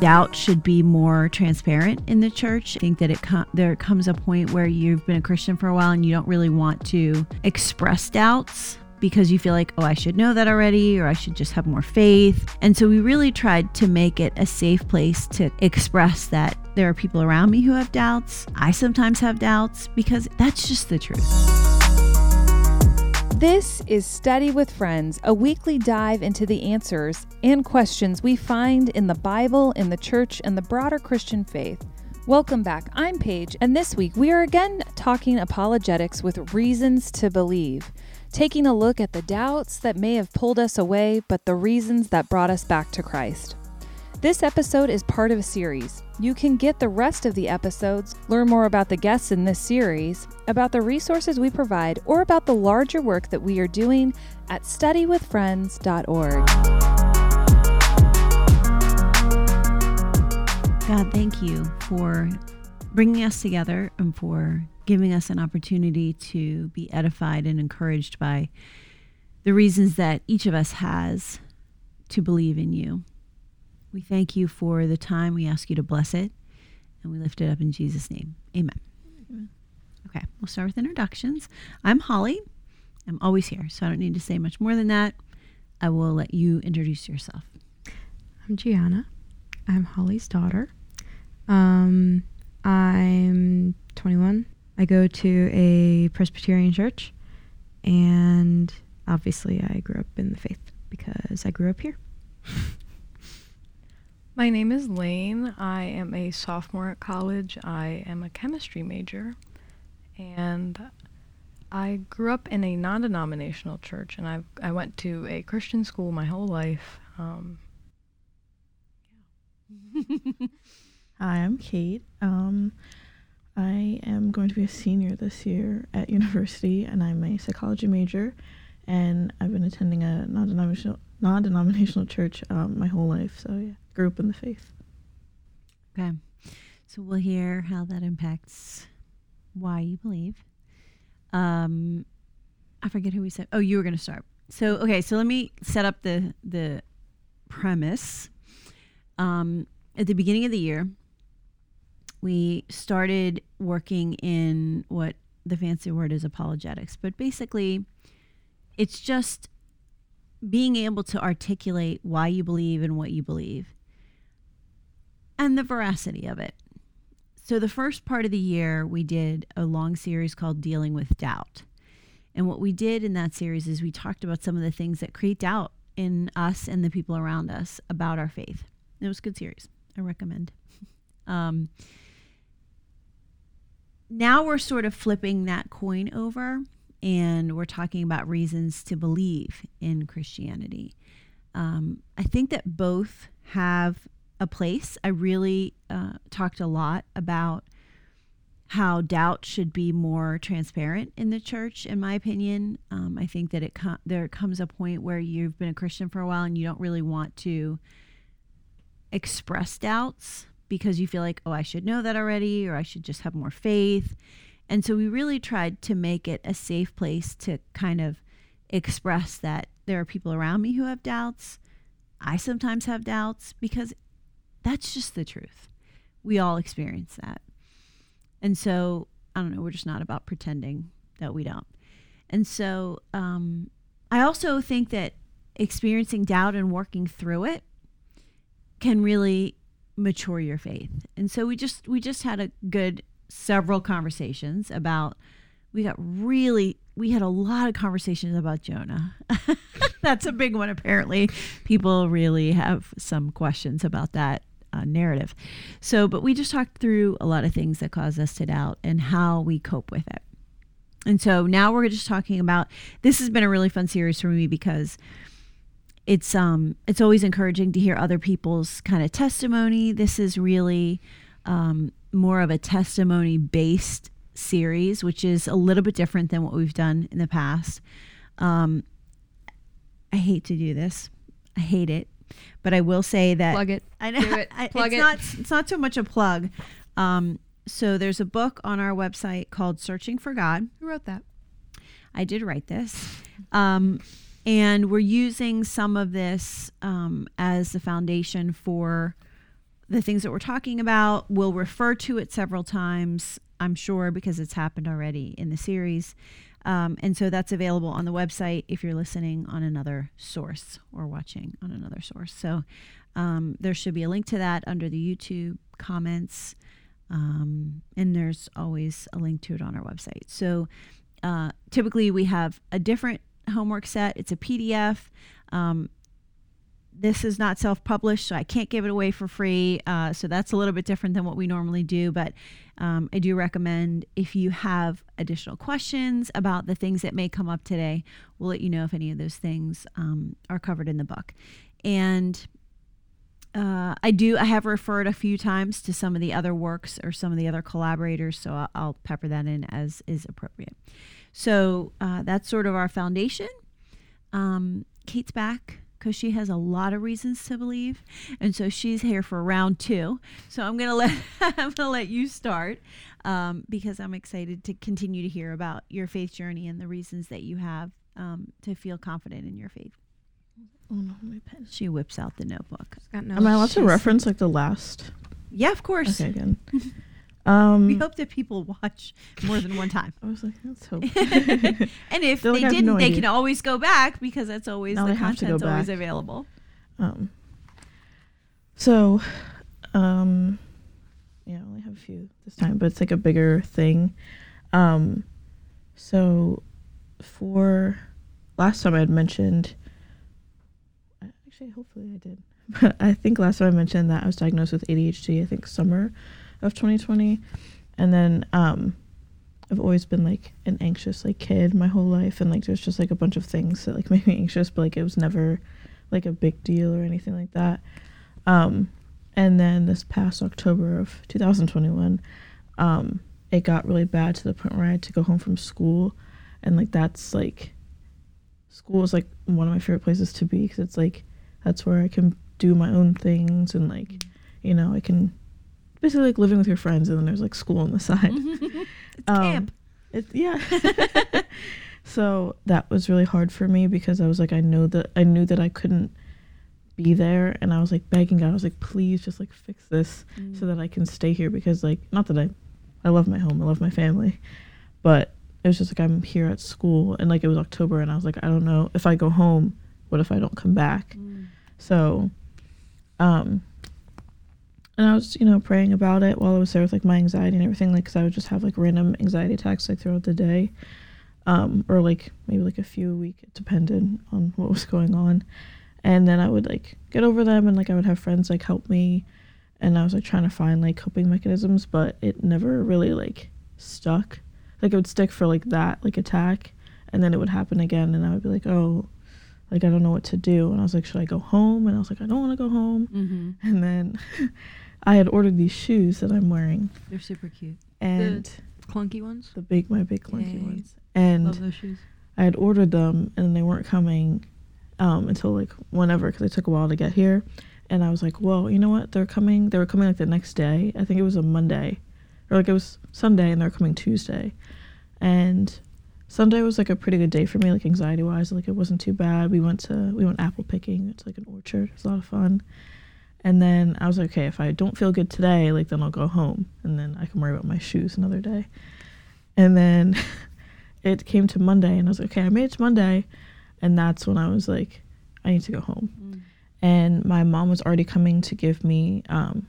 doubt should be more transparent in the church. I think that it com- there comes a point where you've been a Christian for a while and you don't really want to express doubts because you feel like, oh, I should know that already, or I should just have more faith. And so we really tried to make it a safe place to express that there are people around me who have doubts. I sometimes have doubts because that's just the truth. This is Study with Friends, a weekly dive into the answers and questions we find in the Bible, in the church, and the broader Christian faith. Welcome back. I'm Paige, and this week we are again talking apologetics with reasons to believe, taking a look at the doubts that may have pulled us away, but the reasons that brought us back to Christ. This episode is part of a series. You can get the rest of the episodes, learn more about the guests in this series, about the resources we provide, or about the larger work that we are doing at studywithfriends.org. God, thank you for bringing us together and for giving us an opportunity to be edified and encouraged by the reasons that each of us has to believe in you. We thank you for the time. We ask you to bless it, and we lift it up in Jesus' name. Amen. Amen. Okay, we'll start with introductions. I'm Holly. I'm always here, so I don't need to say much more than that. I will let you introduce yourself. I'm Gianna. I'm Holly's daughter. Um, I'm 21. I go to a Presbyterian church, and obviously, I grew up in the faith because I grew up here. My name is Lane. I am a sophomore at college. I am a chemistry major. And I grew up in a non denominational church, and I, I went to a Christian school my whole life. Um, Hi, I'm Kate. Um, I am going to be a senior this year at university, and I'm a psychology major. And I've been attending a non-denominational non-denominational church um, my whole life. So yeah, grew up in the faith. Okay, so we'll hear how that impacts why you believe. Um, I forget who we said. Oh, you were going to start. So okay, so let me set up the the premise. Um, at the beginning of the year, we started working in what the fancy word is apologetics, but basically, it's just being able to articulate why you believe and what you believe and the veracity of it. So, the first part of the year, we did a long series called Dealing with Doubt. And what we did in that series is we talked about some of the things that create doubt in us and the people around us about our faith. It was a good series. I recommend. Um, now we're sort of flipping that coin over and we're talking about reasons to believe in Christianity. Um, I think that both have a place. I really uh, talked a lot about how doubt should be more transparent in the church. In my opinion, um, I think that it com- there comes a point where you've been a Christian for a while and you don't really want to express doubts because you feel like, oh, I should know that already, or I should just have more faith. And so we really tried to make it a safe place to kind of express that there are people around me who have doubts. I sometimes have doubts because that's just the truth. We all experience that. And so, I don't know, we're just not about pretending that we don't. And so, um, I also think that experiencing doubt and working through it can really mature your faith. And so we just we just had a good several conversations about we got really we had a lot of conversations about Jonah. That's a big one apparently. People really have some questions about that uh, narrative. So, but we just talked through a lot of things that cause us to doubt and how we cope with it. And so now we're just talking about this has been a really fun series for me because it's um it's always encouraging to hear other people's kind of testimony. This is really um more of a testimony based series, which is a little bit different than what we've done in the past. Um, I hate to do this. I hate it, but I will say that plug it. I know Do it. I, Plug it's it. not. It's not so much a plug. Um, so there's a book on our website called "Searching for God." Who wrote that? I did write this. Um, and we're using some of this um, as the foundation for the things that we're talking about. We'll refer to it several times, I'm sure, because it's happened already in the series. Um, and so that's available on the website if you're listening on another source or watching on another source. So um, there should be a link to that under the YouTube comments. Um, and there's always a link to it on our website. So uh, typically we have a different homework set, it's a PDF. Um, this is not self published, so I can't give it away for free. Uh, so that's a little bit different than what we normally do. But um, I do recommend if you have additional questions about the things that may come up today, we'll let you know if any of those things um, are covered in the book. And uh, I do. I have referred a few times to some of the other works or some of the other collaborators, so I'll, I'll pepper that in as is appropriate. So uh, that's sort of our foundation. Um, Kate's back because she has a lot of reasons to believe, and so she's here for round two. So I'm gonna let I'm gonna let you start um, because I'm excited to continue to hear about your faith journey and the reasons that you have um, to feel confident in your faith. Oh no, my pen. She whips out the notebook. Got no Am I allowed to reference like the last? Yeah, of course. Okay, good. Um, We hope that people watch more than one time. I was like, let's hope. and if like, they didn't, no they idea." can always go back because that's always Now the content's always available. Um, so, um, yeah, I only have a few this time, but it's like a bigger thing. Um, so for last time I had mentioned, actually, hopefully I did, but I think last time I mentioned that I was diagnosed with ADHD. I think summer of 2020, and then um, I've always been like an anxious like kid my whole life, and like there's just like a bunch of things that like make me anxious, but like it was never like a big deal or anything like that. Um, and then this past October of 2021, um, it got really bad to the point where I had to go home from school, and like that's like, school is like one of my favorite places to be because it's like that's where I can do my own things and like, you know, I can basically like living with your friends, and then there's like school on the side. it's Um, camp. It, yeah. so that was really hard for me because I was like, I know that I knew that I couldn't be there, and I was like begging God. I was like, please, just like fix this so that I can stay here because like not that I, I love my home, I love my family, but it was just like I'm here at school, and like it was October, and I was like, I don't know if I go home, what if I don't come back? So, um, and I was, you know, praying about it while I was there with like my anxiety and everything, like, cause I would just have like random anxiety attacks like throughout the day, um, or like maybe like a few a week. It depended on what was going on, and then I would like get over them, and like I would have friends like help me, and I was like trying to find like coping mechanisms, but it never really like stuck. Like it would stick for like that like attack, and then it would happen again, and I would be like, oh, like I don't know what to do, and I was like, should I go home? And I was like, I don't want to go home. Mm-hmm. And then I had ordered these shoes that I'm wearing, They're super cute. and clunky ones. the big, my big clunky Yay. ones, and Love those shoes. I had ordered them, and they weren't coming um, until like whenever, because it took a while to get here. And I was like, well, you know what? They're coming. They were coming like the next day. I think it was a Monday, or like it was Sunday, and they're coming Tuesday. And Sunday was like a pretty good day for me, like anxiety wise. Like it wasn't too bad. We went to we went apple picking. It's like an orchard. It's a lot of fun. And then I was like, okay, if I don't feel good today, like then I'll go home, and then I can worry about my shoes another day. And then it came to Monday, and I was like, okay, I made it to Monday, and that's when I was like, I need to go home. Mm. And my mom was already coming to give me. Um,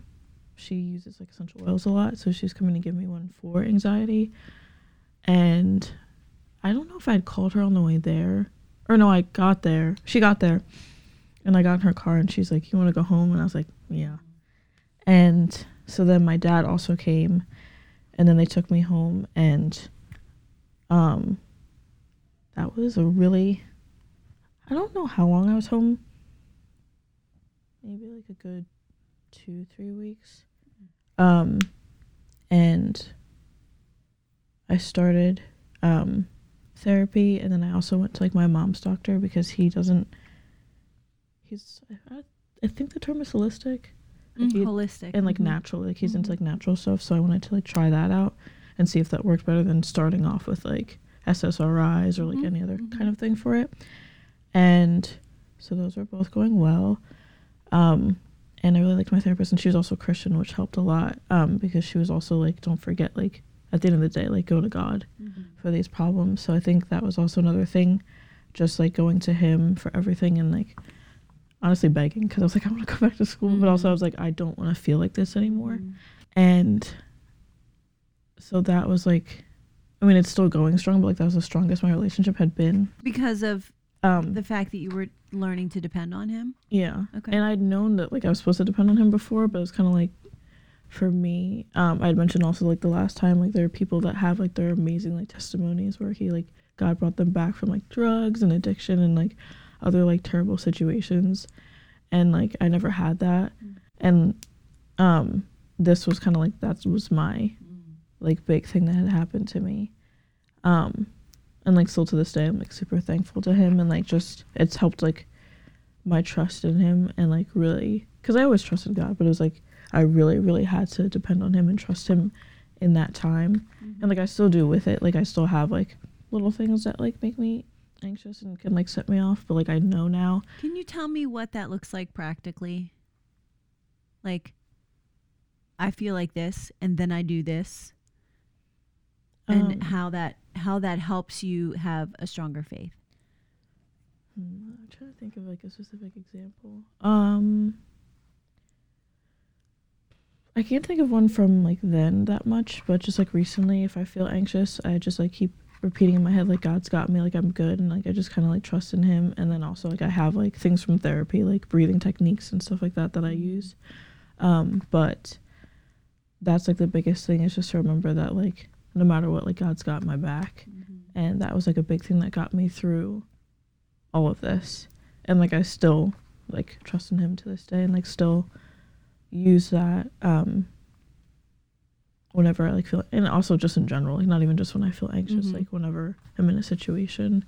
she uses like essential oils a lot, so she was coming to give me one for anxiety. And I don't know if I'd called her on the way there, or no, I got there. She got there, and I got in her car, and she's like, "You want to go home?" And I was like, "Yeah." And so then my dad also came, and then they took me home, and um, that was a really, I don't know how long I was home. Maybe like a good two, three weeks. Um, and I started um therapy, and then I also went to like my mom's doctor because he doesn't. He's, I, I think the term is holistic Mm, holistic and like Mhm. natural. Like he's into Mhm. like natural stuff, so I wanted to like try that out and see if that worked better than starting off with like SSRIs or like Mhm, any other mhm. kind of thing for it. And so those are both going well. Um, and I really liked my therapist, and she was also Christian, which helped a lot um, because she was also like, don't forget, like at the end of the day, like go to God for these problems. So I think that was also another thing, just like going to Him for everything and like honestly begging because I was like, I want to go back to school, but also I was like, I don't want to feel like this anymore, and so that was like. I mean, it's still going strong, but like that was the strongest my relationship had been. because of Um, the fact that you were learning to depend on him. Yeah. Okay. And I'd known that like I was supposed to depend on him before, but it was kind of like for me, um, I'd mentioned also like the last time like there are people that have like their amazing like testimonies where he like God brought them back from like drugs and addiction and like other like terrible situations, and like I never had that, and um, this was kind of like that was my like big thing that had happened to me, um, and like still to this day I'm like super thankful to him. And like just it's helped like my trust in him and like really because I always trusted God, but it was like I really, really had to depend on him and trust him in that time. And like I still do with it. Like I still have like little things that like make me anxious and can like set me off, but like I know now. Can you tell me what that looks like practically? Like, I feel like this, and then I do this, and Um, how that how that helps you have a stronger faith. hmm, I'm trying to think of like a specific example. Um I can't think of one from like then that much, but just like recently if I feel anxious, I just like keep repeating in my head like God's got me, like I'm good and like I just kind of like trust in him. And then also like I have like things from therapy like breathing techniques and stuff like that that I use. Um but that's like the biggest thing is just to remember that like no matter what like God's got my back. And that was like a big thing that got me through all of this. And like i still like trust in him to this day and like still use that um whenever i like feel and also just in general like not even just when i feel anxious Mhm. like whenever i'm in a situation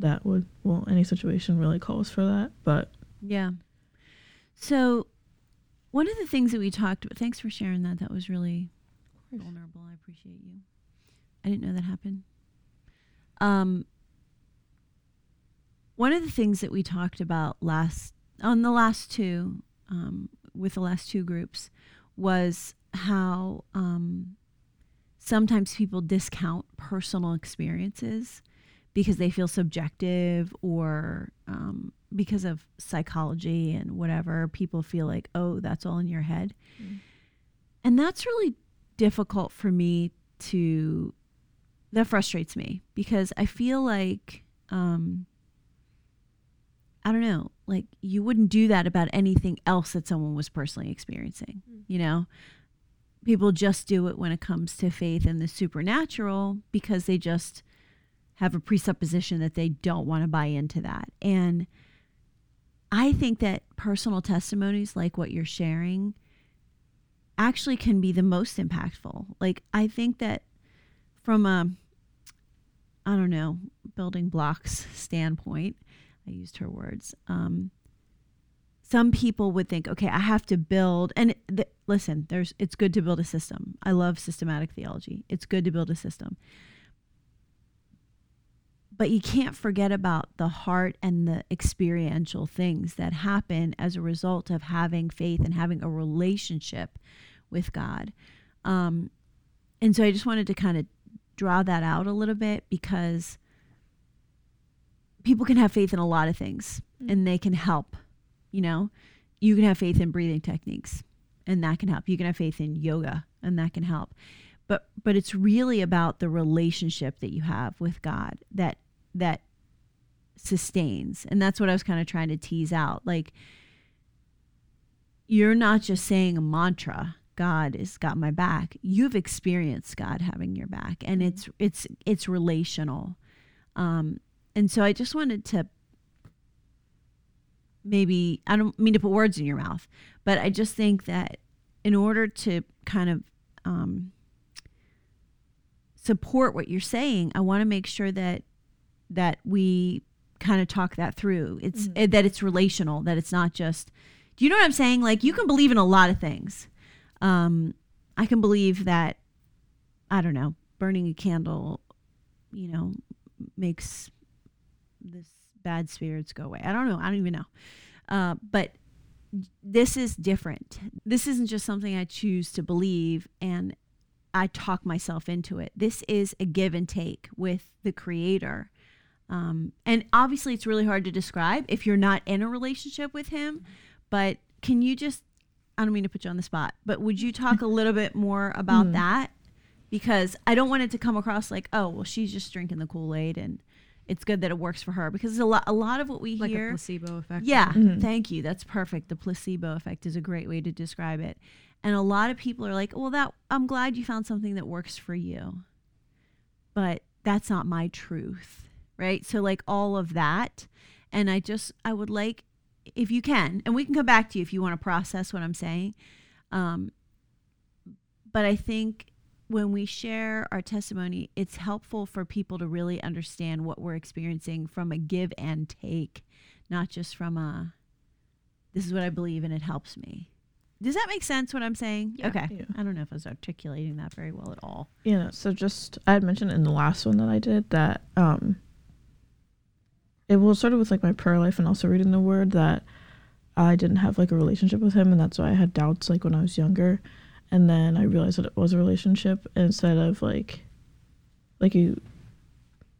that would well any situation really calls for that but Yeah. So, one of the things that we talked about, thanks for sharing that. That was really vulnerable. I appreciate you. I didn't know that happened. Um, one of the things that we talked about last on the last two, um, with the last two groups, was how um, sometimes people discount personal experiences because they feel subjective or um, because of psychology and whatever people feel like oh that's all in your head. Mm. and that's really difficult for me to that frustrates me because i feel like um i don't know like you wouldn't do that about anything else that someone was personally experiencing you know people just do it when it comes to faith and the supernatural because they just have a presupposition that they don't want to buy into that. And I think that personal testimonies like what you're sharing actually can be the most impactful. Like, I think that from a, I don't know, building blocks standpoint, I used her words. Um, some people would think, okay, I have to build, and th- listen, there's, it's good to build a system. I love systematic theology. It's good to build a system but you can't forget about the heart and the experiential things that happen as a result of having faith and having a relationship with God. Um, and so I just wanted to kind of draw that out a little bit because people can have faith in a lot of things and they can help. You know, you can have faith in breathing techniques and that can help. You can have faith in yoga and that can help. But but it's really about the relationship that you have with God that that sustains. And that's what I was kind of trying to tease out. Like you're not just saying a mantra, God has got my back. You've experienced God having your back and it's it's it's relational. Um and so I just wanted to maybe I don't mean to put words in your mouth, but I just think that in order to kind of um, support what you're saying, I want to make sure that that we kind of talk that through. It's eh, that it's relational, that it's not just. Do you know what I'm saying? Like you can believe in a lot of things. Um, I can believe that. I don't know, burning a candle, you know, makes this bad spirits go away. I don't know. I don't even know. Uh, but this is different. This isn't just something I choose to believe and I talk myself into it. This is a give and take with the creator. Um, and obviously, it's really hard to describe if you're not in a relationship with him. But can you just, I don't mean to put you on the spot, but would you talk a little bit more about Mm. that? Because I don't want it to come across like, oh, well, she's just drinking the Kool Aid and it's good that it works for her. Because a lot, a lot of what we like hear. a placebo effect. Yeah, Mhm. thank you. That's perfect. The placebo effect is a great way to describe it. And a lot of people are like, "Well, that I'm glad you found something that works for you." But that's not my truth, right? So like all of that, and I just I would like if you can, and we can come back to you if you want to process what I'm saying. Um but I think when we share our testimony, it's helpful for people to really understand what we're experiencing from a give and take, not just from a this is what I believe and it helps me. Does that make sense what I'm saying? Yeah. Okay. Yeah. I don't know if I was articulating that very well at all. Yeah, so just I had mentioned in the last one that I did that um it was sort of with like my prayer life and also reading the word that I didn't have like a relationship with him and that's why I had doubts like when I was younger. And then I realized that it was a relationship instead of like like you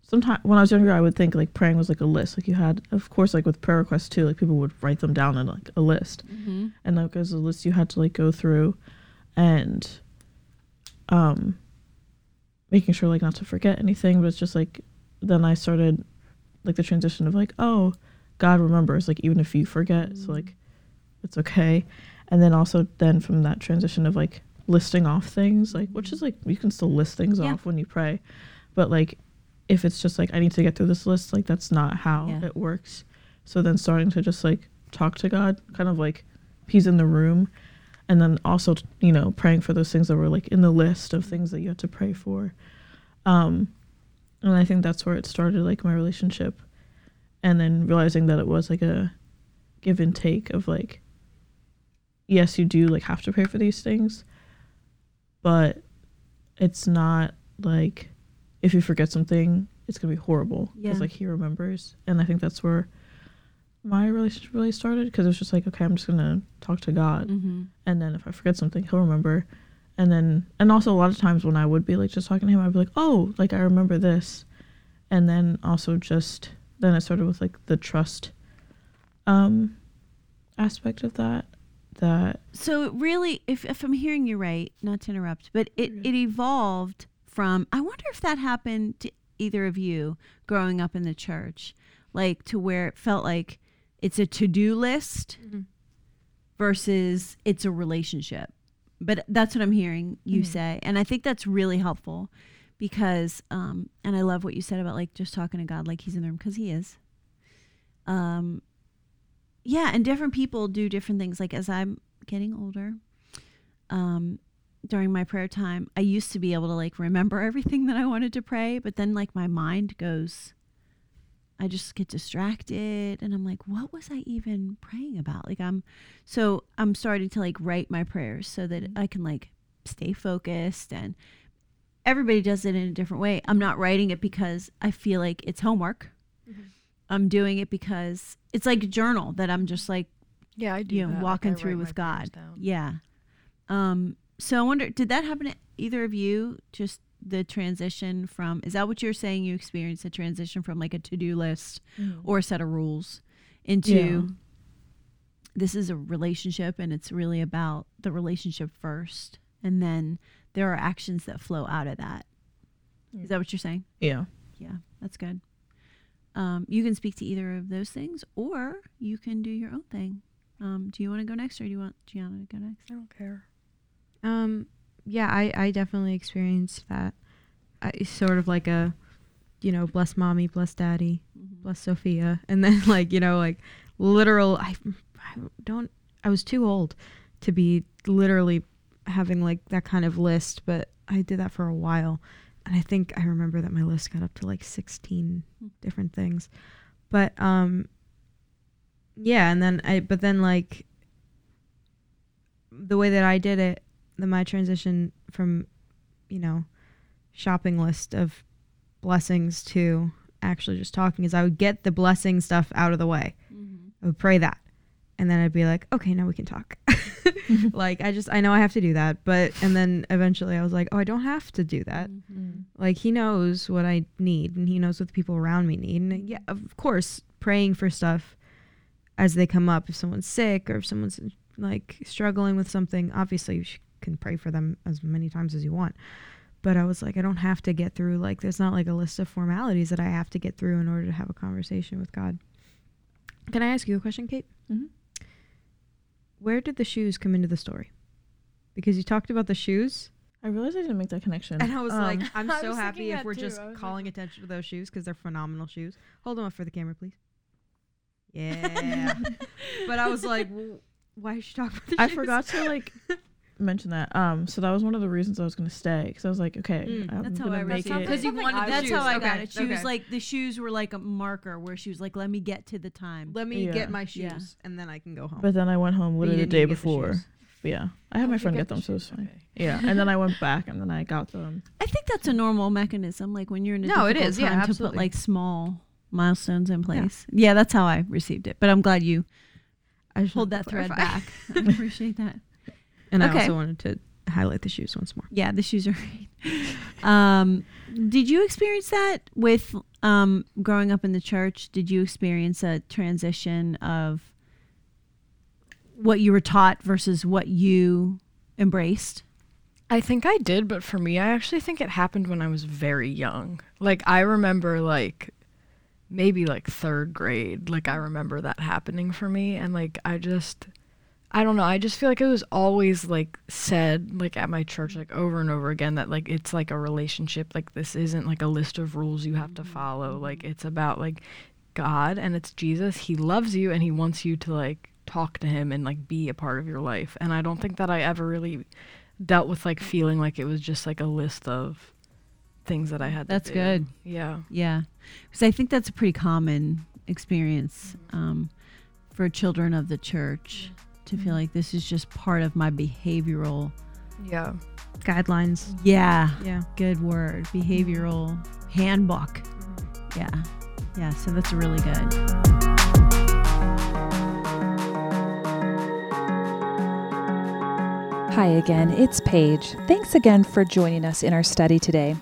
sometimes when I was younger I would think like praying was like a list. Like you had of course like with prayer requests too, like people would write them down in like a list. Mm-hmm. and like there's a list you had to like go through and um making sure like not to forget anything. But it's just like then i started like the transition of like oh god remembers like even if you forget. So like it's okay and then also then from that transition of like listing off things like which is like you can still list things Yeah. off when you pray. But like if it's just like i need to get through this list like that's not how Yeah. it works. So then starting to just like talk to god kind of like he's in the room. And then also you know praying for those things that were like in the list of things that you had to pray for. Um and i think that's where it started like my relationship. And then realizing that it was like a give and take of like yes you do like have to pray for these things but it's not like if you forget something it's gonna be horrible because Yeah. like he remembers and i think that's where my relationship really started because it was just like okay i'm just gonna talk to god Mm-hmm. and then if I forget something, he'll remember. And then, and also a lot of times when I would be like just talking to him, I'd be like, oh, like I remember this. And then also just, then it started with like the trust um, aspect of that. That, So really, if, if I'm hearing you right, not to interrupt, but it, it evolved from, I wonder if that happened to either of you growing up in the church, like to where it felt like it's a to do list Mhm. versus it's a relationship. But that's what I'm hearing you Mhm. say. And I think that's really helpful because, um, and I love what you said about like just talking to God like he's in the room because he is. Um, yeah, and different people do different things. Like as I'm getting older, um, during my prayer time, I used to be able to like remember everything that I wanted to pray, but then like my mind goes, I just get distracted and I'm like, what was I even praying about? Like I'm so I'm starting to like write my prayers so that I can like stay focused and everybody does it in a different way. I'm not writing it because I feel like it's homework. I'm doing it because it's like a journal that I'm just like Yeah, I do. you know, that. Like, walking I through with God. Yeah. Um, so I wonder, did that happen to either of you? Just the transition from, is that what you're saying you experienced a transition from like a to do list or a set of rules into Yeah. this is a relationship and it's really about the relationship first. And then there are actions that flow out of that. Is that what you're saying? yeah. Yeah, that's good. Um, you can speak to either of those things or you can do your own thing. Um, do you want to go next or do you want Gianna to go next? I don't care. Um, yeah, I, I definitely experienced that. I, sort of like a, you know, bless mommy, bless daddy, bless Sophia, and then like you know like literal. I, I don't. I was too old to be literally having like that kind of list, but I did that for a while, and I think I remember that my list got up to like sixteen Hmm. different things, but um. Yeah, and then I, but then like the way that I did it, the my transition from, you know, shopping list of blessings to actually just talking is I would get the blessing stuff out of the way. I would pray that. and then I'd be like, okay, now we can talk. like I just I know I have to do that, but and then eventually I was like, oh, I don't have to do that. Mm-hmm. Like he knows what I need, and he knows what the people around me need. And yeah, of course, praying for stuff as they come up. If someone's sick or if someone's like struggling with something, obviously you can pray for them as many times as you want. But I was like, I don't have to get through like there's not like a list of formalities that I have to get through in order to have a conversation with God. Can I ask you a question, Kate? Mhm. Where did the shoes come into the story? Because you talked about the shoes, I realized I didn't make that connection. and I was like, Um, I'm so happy if we're too. just calling like- attention to those shoes because they're phenomenal shoes. Hold them up for the camera, please. Yeah. but I was like, well, why is she talking about the shoes? I shoes? forgot to like mention that. Um, so that was one of the reasons I was gonna stay because I was like, okay, Mm, I'm That's how gonna I make received it. Because you wanted. I That's shoes. how I got Okay, it. She was like the shoes were like a marker where she was like, "Let me get to the time." Let me Yeah. get my shoes Yeah. and then I can go home. But then I went home But literally the day even get the before. yeah, I had Oh, my friend got get the them, so it was fine. okay. Yeah, and then I went back and then I got them. I think that's a normal mechanism. Like when you're in a No, it difficult. Yeah, time to put like small milestones in place. Yeah. that's how I received it. But I'm glad you I just pulled that to thread back. I appreciate that. And I also wanted to highlight the shoes once more. Yeah, the shoes are great. Um, did you experience that with um, growing up in the church? Did you experience a transition of what you were taught versus what you embraced? I think I did, but for me, I actually think it happened when I was very young. Like I remember like maybe like 3rd grade. Like I remember that happening for me and like I just I don't know, I just feel like it was always like said like at my church like over and over again that like it's like a relationship. Like this isn't like a list of rules you have to mm-hmm. follow. Like it's about like God and it's Jesus. He loves you and he wants you to like talk to him and like be a part of your life. And I don't think that I ever really dealt with like feeling like it was just like a list of things that I had to That's good. Yeah. Yeah, because I think that's a pretty common experience mm-hmm. um, for children of the church mm-hmm. To feel like this is just part of my behavioral. Yeah. Guidelines. Yeah, Yeah. good word. Behavioral handbook. Mm-hmm. Yeah, yeah. So that's really good. Hi again, it's Paige. Thanks again for joining us in our study today.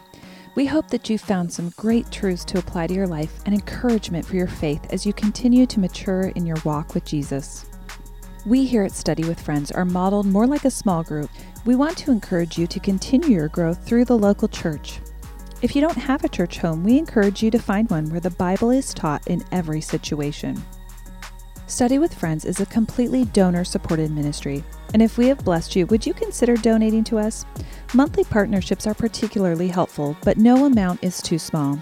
We hope that you found some great truths to apply to your life and encouragement for your faith as you continue to mature in your walk with Jesus. We here at Study with Friends are modeled more like a small group. We want to encourage you to continue your growth through the local church. If you don't have a church home, we encourage you to find one where the Bible is taught in every situation. Study with Friends is a completely donor supported ministry. And if we have blessed you, would you consider donating to us? Monthly partnerships are particularly helpful, but no amount is too small.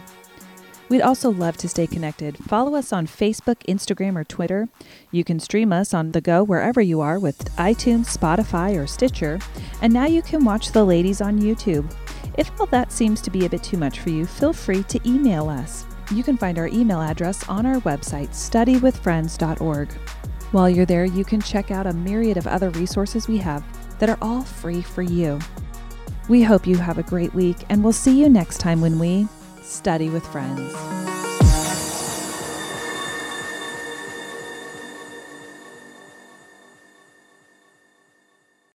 We'd also love to stay connected. Follow us on Facebook, Instagram, or Twitter. You can stream us on the go wherever you are with iTunes, Spotify, or Stitcher. And now you can watch the ladies on YouTube. If all that seems to be a bit too much for you, feel free to email us. You can find our email address on our website, studywithfriends.org. While you're there, you can check out a myriad of other resources we have that are all free for you. We hope you have a great week, and we'll see you next time when we study with friends.